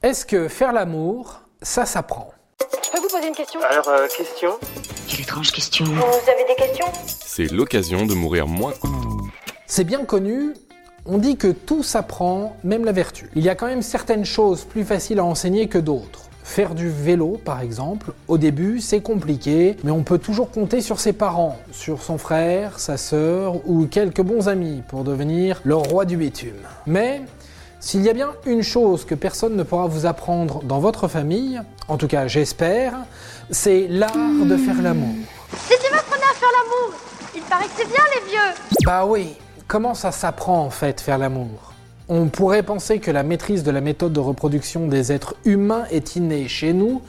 Est-ce que faire l'amour, ça s'apprend? Je peux vous poser une question? Alors, euh, question? Quelle étrange question. Vous avez des questions? C'est l'occasion de mourir moins. C'est bien connu, on dit que tout s'apprend, même la vertu. Il y a quand même certaines choses plus faciles à enseigner que d'autres. Faire du vélo, par exemple, au début, c'est compliqué, mais on peut toujours compter sur ses parents, sur son frère, sa sœur ou quelques bons amis pour devenir le roi du bitume. Mais s'il y a bien une chose que personne ne pourra vous apprendre dans votre famille, en tout cas j'espère, c'est l'art de faire l'amour. Si tu m'apprenais à faire l'amour, il paraît que c'est bien les vieux. Bah oui, comment ça s'apprend en fait faire l'amour? On pourrait penser que la maîtrise de la méthode de reproduction des êtres humains est innée chez nous.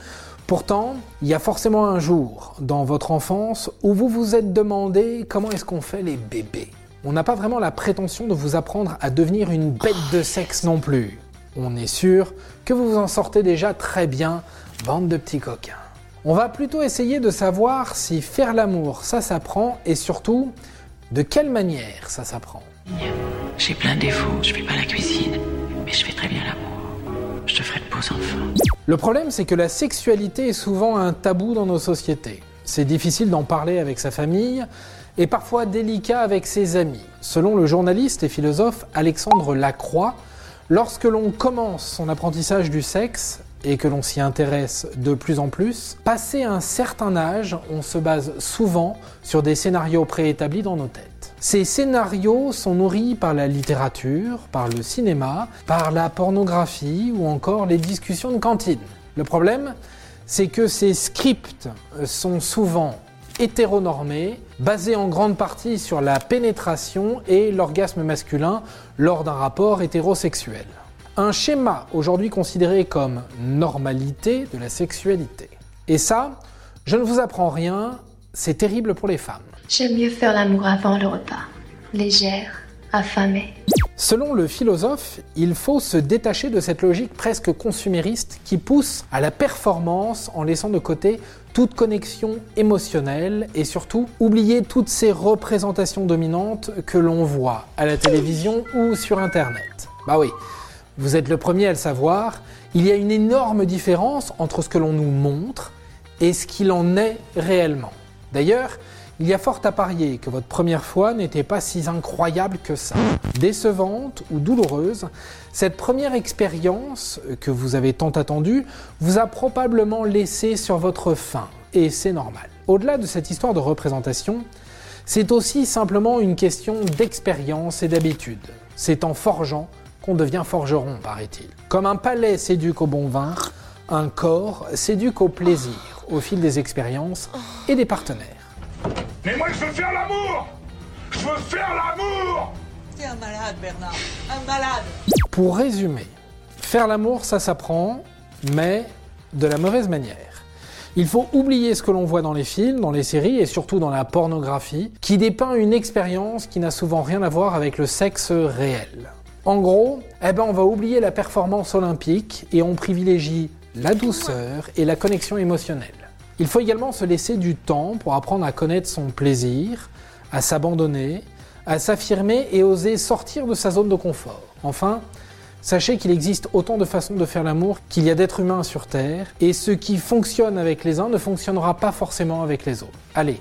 Pourtant, il y a forcément un jour dans votre enfance où vous vous êtes demandé comment est-ce qu'on fait les bébés. On n'a pas vraiment la prétention de vous apprendre à devenir une bête de sexe non plus. On est sûr que vous vous en sortez déjà très bien, bande de petits coquins. On va plutôt essayer de savoir si faire l'amour ça s'apprend et surtout de quelle manière ça s'apprend. J'ai plein de défauts, je fais pas la cuisine, mais je fais très bien l'amour. Je te ferai de beaux enfants. Le problème, c'est que la sexualité est souvent un tabou dans nos sociétés. C'est difficile d'en parler avec sa famille et parfois délicat avec ses amis. Selon le journaliste et philosophe Alexandre Lacroix, lorsque l'on commence son apprentissage du sexe et que l'on s'y intéresse de plus en plus, passé un certain âge, on se base souvent sur des scénarios préétablis dans nos têtes. Ces scénarios sont nourris par la littérature, par le cinéma, par la pornographie ou encore les discussions de cantine. Le problème, c'est que ces scripts sont souvent hétéronormés, basés en grande partie sur la pénétration et l'orgasme masculin lors d'un rapport hétérosexuel. Un schéma aujourd'hui considéré comme normalité de la sexualité. Et ça, je ne vous apprends rien, c'est terrible pour les femmes. J'aime mieux faire l'amour avant le repas. Légère, affamée. Selon le philosophe, il faut se détacher de cette logique presque consumériste qui pousse à la performance en laissant de côté toute connexion émotionnelle et surtout oublier toutes ces représentations dominantes que l'on voit à la télévision ou sur Internet. Bah oui, vous êtes le premier à le savoir, il y a une énorme différence entre ce que l'on nous montre et ce qu'il en est réellement. D'ailleurs, il y a fort à parier que votre première fois n'était pas si incroyable que ça. Décevante ou douloureuse, cette première expérience que vous avez tant attendue vous a probablement laissé sur votre faim, et c'est normal. Au-delà de cette histoire de représentation, c'est aussi simplement une question d'expérience et d'habitude. C'est en forgeant qu'on devient forgeron, paraît-il. Comme un palais s'éduque au bon vin, un corps s'éduque au plaisir, au fil des expériences et des partenaires. Mais moi, je veux faire l'amour Je veux faire l'amour T'es un malade, Bernard. Un malade. Pour résumer, faire l'amour, ça s'apprend, mais de la mauvaise manière. Il faut oublier ce que l'on voit dans les films, dans les séries et surtout dans la pornographie, qui dépeint une expérience qui n'a souvent rien à voir avec le sexe réel. En gros, eh ben on va oublier la performance olympique et on privilégie la douceur et la connexion émotionnelle. Il faut également se laisser du temps pour apprendre à connaître son plaisir, à s'abandonner, à s'affirmer et oser sortir de sa zone de confort. Enfin, sachez qu'il existe autant de façons de faire l'amour qu'il y a d'êtres humains sur Terre, et ce qui fonctionne avec les uns ne fonctionnera pas forcément avec les autres. Allez,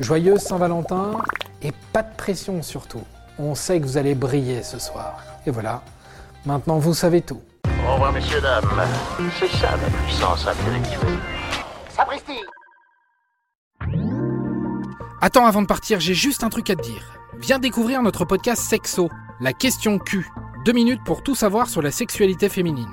joyeuse Saint-Valentin, et pas de pression surtout. On sait que vous allez briller ce soir. Et voilà, maintenant vous savez tout. Au revoir, messieurs, dames. C'est ça la puissance intellectuelle. Attends, avant de partir, j'ai juste un truc à te dire. Viens découvrir notre podcast Sexo, la question Q. Deux minutes pour tout savoir sur la sexualité féminine.